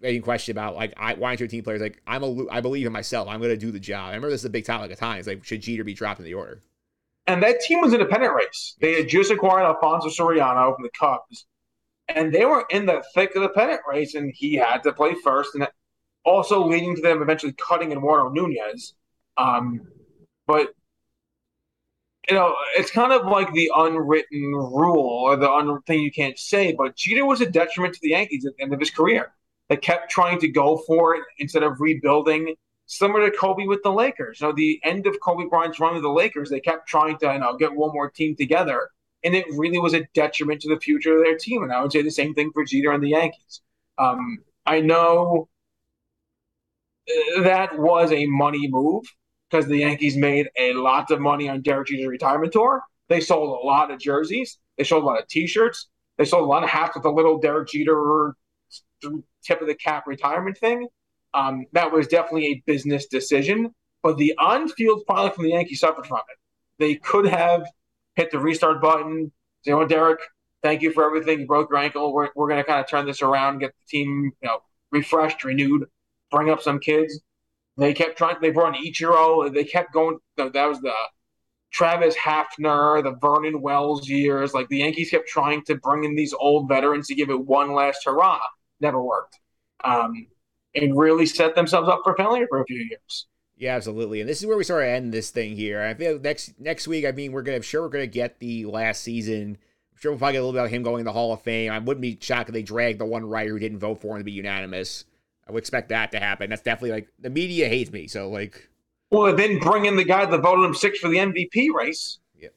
Getting questioned about like I, why aren't your team players like I'm a I believe in myself. I'm going to do the job. I remember this is a big topic at times. Like should Jeter be dropped in the order? And that team was in a pennant race. They had just acquired Alfonso Soriano from the Cubs, and they were in the thick of the pennant race, and he had to play first, and also leading to them eventually cutting Eduardo Nunez. Um, but you know, it's kind of like the unwritten rule or the un- thing you can't say. But Jeter was a detriment to the Yankees at the end of his career. They kept trying to go for it instead of rebuilding. Similar to Kobe with the Lakers. You know, the end of Kobe Bryant's run with the Lakers, they kept trying to you know, get one more team together, and it really was a detriment to the future of their team. And I would say the same thing for Jeter and the Yankees. Um, I know that was a money move because the Yankees made a lot of money on Derek Jeter's retirement tour. They sold a lot of jerseys. They sold a lot of T-shirts. They sold a lot of hats with the little Derek Jeter tip of the cap retirement thing. Um, that was definitely a business decision. But the on-field product from the Yankees suffered from it. They could have hit the restart button. Say, "Oh, Derek, thank you for everything. You broke your ankle. We're, we're going to kind of turn this around, get the team, you know, refreshed, renewed, bring up some kids." They kept trying. They brought in Ichiro. They kept going. That was the Travis Hafner, the Vernon Wells years. Like the Yankees kept trying to bring in these old veterans to give it one last hurrah. Never worked. Um, and really set themselves up for failure for a few years. Yeah, absolutely. And this is where we sort of end this thing here. I feel next next week. I mean, we're gonna I'm sure we're gonna get the last season. I'm sure we'll probably get a little bit about him going to the Hall of Fame. I wouldn't be shocked if they dragged the one writer who didn't vote for him to be unanimous. I would expect that to happen. That's definitely like the media hates me. So like, well, then bring in the guy that voted him six for the MVP race. Yeah.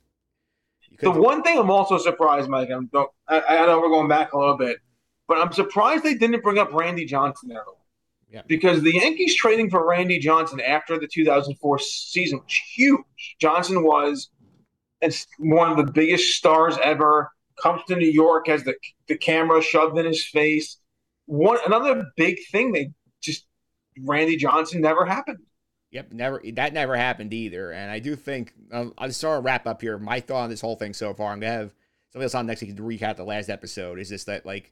The one thing I'm also surprised, Mike. I'm, I, I know we're going back a little bit, but I'm surprised they didn't bring up Randy Johnson there. Yeah. Because the Yankees trading for Randy Johnson after the 2004 season was huge. Johnson was one of the biggest stars ever. Comes to New York, has the the camera shoved in his face one another big thing they just Randy Johnson never happened. Yep, never that never happened either. And I do think um, I'll start a wrap up here. My thought on this whole thing so far, I'm gonna have somebody else on next week to recap the last episode. Is just that like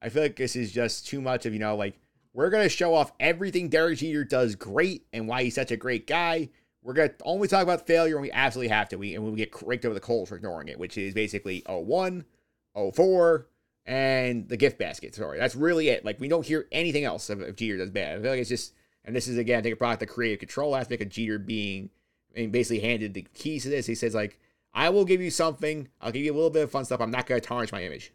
I feel like this is just too much of you know like we're gonna show off everything Derek Jeter does great and why he's such a great guy. We're gonna only talk about failure when we absolutely have to. We and we get raked over the coals for ignoring it, which is basically 01, 04, and the gift basket. Sorry, that's really it. Like we don't hear anything else of, if Jeter does bad. I feel like it's just, and this is again, I think a product of the creative control aspect of Jeter being, I mean, basically handed the keys to this. He says like, I will give you something. I'll give you a little bit of fun stuff. I'm not going to tarnish my image.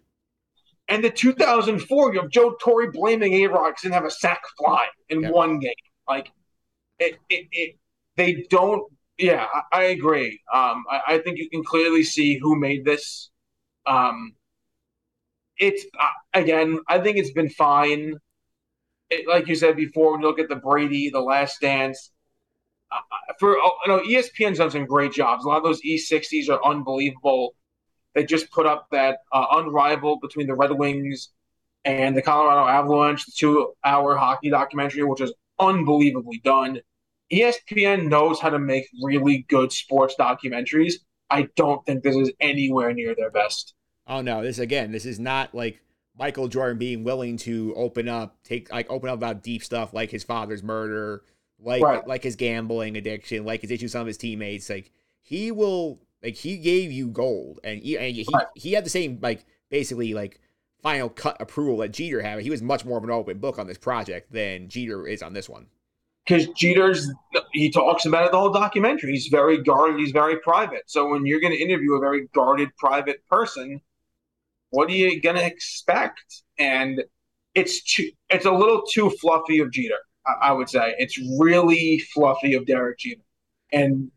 And the 2004, you have Joe Torre blaming A Rod didn't have a sack fly in yep. one game. Like, it, it, it, they don't. Yeah, I, I agree. Um, I, I, think you can clearly see who made this. Um, it's uh, again, I think it's been fine. It, like you said before, when you look at the Brady, the Last Dance, uh, for oh, you know, ESPN's done some great jobs. A lot of those E60s are unbelievable. They just put up that uh, unrivaled between the Red Wings and the Colorado Avalanche, the two-hour hockey documentary, which is unbelievably done. ESPN knows how to make really good sports documentaries. I don't think this is anywhere near their best. Oh no, this again, this is not like Michael Jordan being willing to open up, take like open up about deep stuff like his father's murder, like right. like his gambling addiction, like his issues with some of his teammates. Like he will, like he gave you gold, and he and he, right. he had the same like basically like final cut approval that Jeter had. He was much more of an open book on this project than Jeter is on this one. Because Jeter's, he talks about it the whole documentary. He's very guarded. He's very private. So when you're going to interview a very guarded, private person, what are you gonna expect? And it's too, it's a little too fluffy of Jeter. I, I would say it's really fluffy of Derek Jeter. And,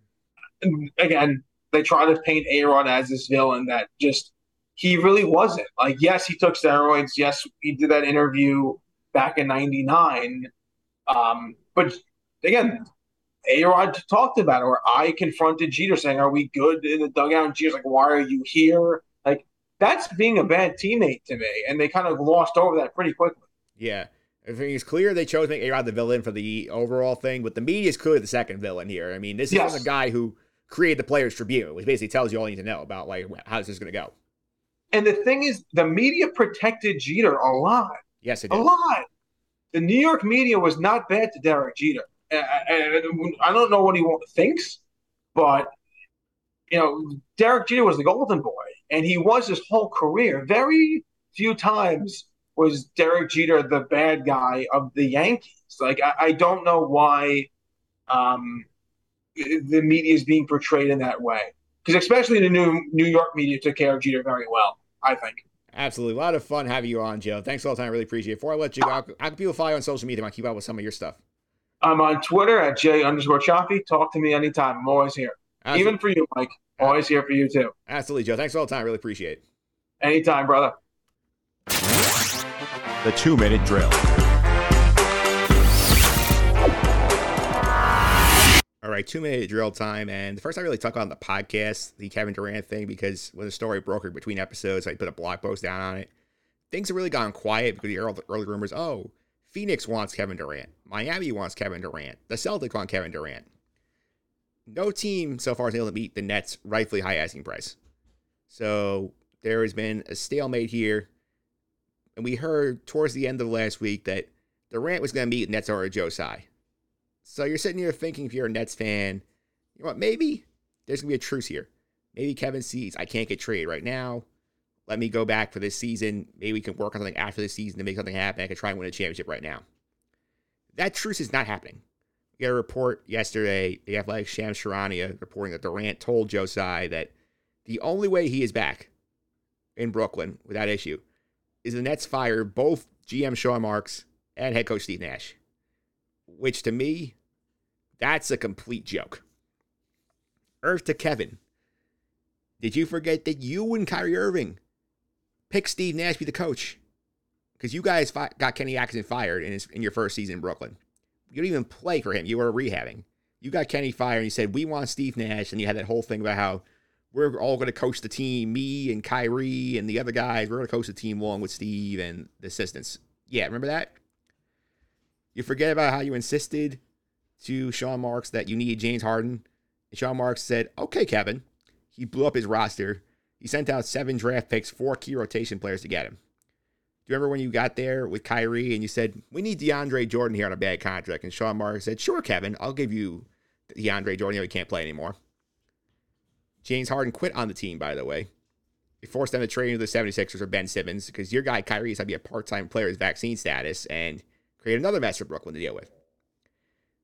again, they try to paint Aaron as this villain that just he really wasn't. Like, yes, he took steroids. Yes, he did that interview back in '99. Um, but again, A Rod talked about it, where I confronted Jeter saying, Are we good in the dugout? And Jeter's like, Why are you here? That's being a bad teammate to me. And they kind of glossed over that pretty quickly. Yeah. I think it's clear they chose to make A-Rod the villain for the overall thing, but the media is clearly the second villain here. I mean, this Yes. is a guy who created the Players Tribune, which basically tells you all you need to know about like how this is going to go. And the thing is, the media protected Jeter a lot. Yes, it did. A lot. The New York media was not bad to Derek Jeter. I don't know what he thinks, but you know, Derek Jeter was the golden boy, and he was his whole career. Very few times was Derek Jeter the bad guy of the Yankees. Like I, I don't know why um, the media is being portrayed in that way, because especially the New New York media took care of Jeter very well. I think. Absolutely. A lot of fun having you on, Joe. Thanks all the time. I really appreciate it. Before I let you go, how can people follow you on social media? I keep up with some of your stuff. I'm on Twitter at J underscore Choppy. Talk to me anytime. I'm always here. Absolutely. Even for you, Mike. Always here for you too. Absolutely, Joe. Thanks for all the time. Really appreciate it. Anytime, brother. The two minute drill. All right, two minute drill time. And the first I really talk on the podcast, the Kevin Durant thing, because when the story brokered between episodes, I put a blog post down on it. Things have really gone quiet because the early, early rumors, oh, Phoenix wants Kevin Durant. Miami wants Kevin Durant. The Celtics want Kevin Durant. No team so far has been able to meet the Nets' rightfully high asking price. So there has been a stalemate here. And we heard towards the end of last week that Durant was going to meet Nets owner Joe Tsai. So you're sitting here thinking, if you're a Nets fan, you know what? Maybe there's gonna be a truce here. Maybe Kevin sees I can't get traded right now. Let me go back for this season. Maybe we can work on something after this season to make something happen. I can try and win a championship right now. That truce is not happening. We got a report yesterday. The Athletic Shams Charania reporting that Durant told Tsai that the only way he is back in Brooklyn without issue is the Nets fire both GM Sean Marks and head coach Steve Nash. Which to me, that's a complete joke. Earth to Kevin. Did you forget that you and Kyrie Irving picked Steve Nash be the coach? Because you guys fi- got Kenny Atkinson fired in, his, in your first season in Brooklyn. You didn't even play for him. You were rehabbing. You got Kenny fired and you said, We want Steve Nash. And you had that whole thing about how we're all going to coach the team, me and Kyrie and the other guys. We're going to coach the team along with Steve and the assistants. Yeah, remember that? You forget about how you insisted to Sean Marks that you needed James Harden. And Sean Marks said, okay, Kevin. He blew up his roster. He sent out seven draft picks, four key rotation players to get him. You remember when you got there with Kyrie and you said, we need DeAndre Jordan here on a bad contract? And Sean Marks said, sure, Kevin, I'll give you DeAndre Jordan. You know he can't play anymore. James Harden quit on the team, by the way. He forced them to trade into the 76ers or Ben Simmons because your guy Kyrie is going to be a part time player with vaccine status and create another mess for Brooklyn to deal with.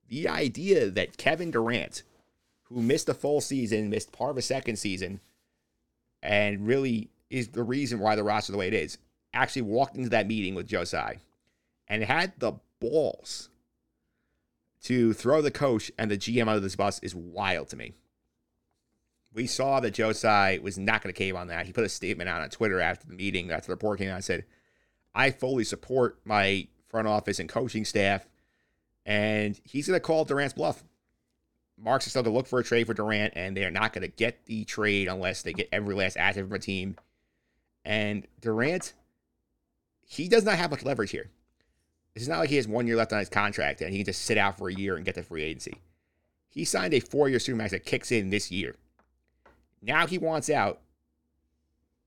The idea that Kevin Durant, who missed a full season, missed part of a second season, and really is the reason why the roster the way it is, actually walked into that meeting with Joe Tsai and had the balls to throw the coach and the GM out of this bus is wild to me. We saw that Joe Tsai was not going to cave on that. He put a statement out on Twitter after the meeting, after the report came out, and said, I fully support my front office and coaching staff, and he's going to call Durant's bluff. Marks is still to look for a trade for Durant, and they are not going to get the trade unless they get every last asset from a team. And Durant, he does not have much leverage here. It's not like he has one year left on his contract and he can just sit out for a year and get the free agency. He signed a four year supermax that kicks in this year. Now he wants out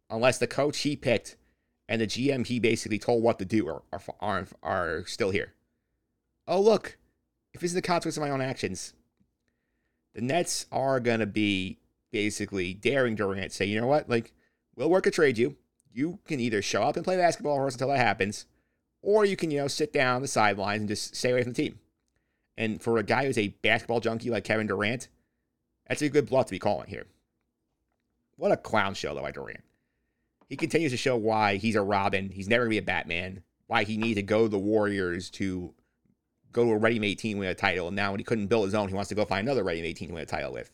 unless the coach he picked and the GM he basically told what to do are, are, are, are still here. Oh, look, if this is the consequence of my own actions, the Nets are going to be basically daring Durant, say, you know what, like, we'll work a trade you. You can either show up and play basketball for us until that happens, or you can, you know, sit down on the sidelines and just stay away from the team. And for a guy who's a basketball junkie like Kevin Durant, that's a good bluff to be calling here. What a clown show, though, by Durant. He continues to show why he's a Robin. He's never going to be a Batman. Why he needs to go to the Warriors to go to a ready-made team win a title. And now when he couldn't build his own, he wants to go find another ready-made team to win a title with.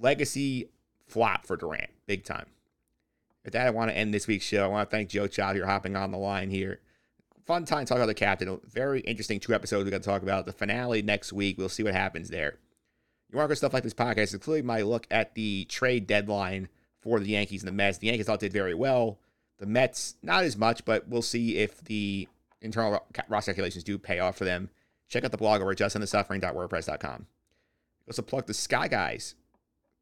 Legacy flop for Durant, big time. With that, I want to end this week's show. I want to thank Joe Chow for hopping on the line here. Fun time talking about the captain. Very interesting two episodes we got to talk about. The finale next week. We'll see what happens there. You want to stuff like this podcast, including my look at the trade deadline for the Yankees and the Mets. The Yankees all did very well. The Mets, not as much, but we'll see if the internal roster calculations do pay off for them. Check out the blog over at justendthesuffering.wordpress.com. Also plug the Sky Guys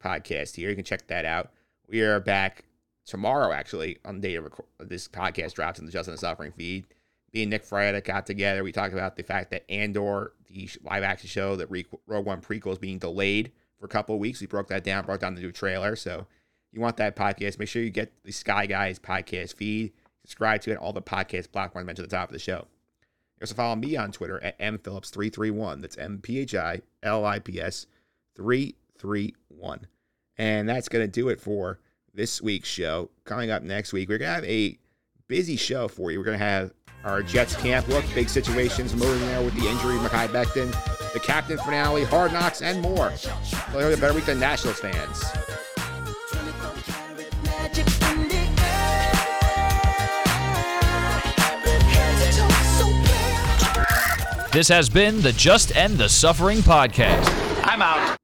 podcast here. You can check that out. We are back tomorrow, actually, on the day of this podcast drops in the Just End the Suffering feed. Me and Nick Frieda got together. We talked about the fact that Andor, the live action show, that Rogue One prequel is being delayed for a couple of weeks. We broke that down, broke down the new trailer. So you want that podcast, make sure you get the Sky Guys podcast feed. Subscribe to it, all the podcast platforms mentioned at the top of the show. You also follow me on Twitter at mphillips331. That's M P H I L I P S 331. And that's going to do it for this week's show. Coming up next week, we're going to have a busy show for you. We're going to have our Jets camp look, big situations moving there with the injury of Mekhi Becton, the captain finale, hard knocks, and more. So a better week than Nationals fans. This has been the Just End the Suffering podcast. I'm out.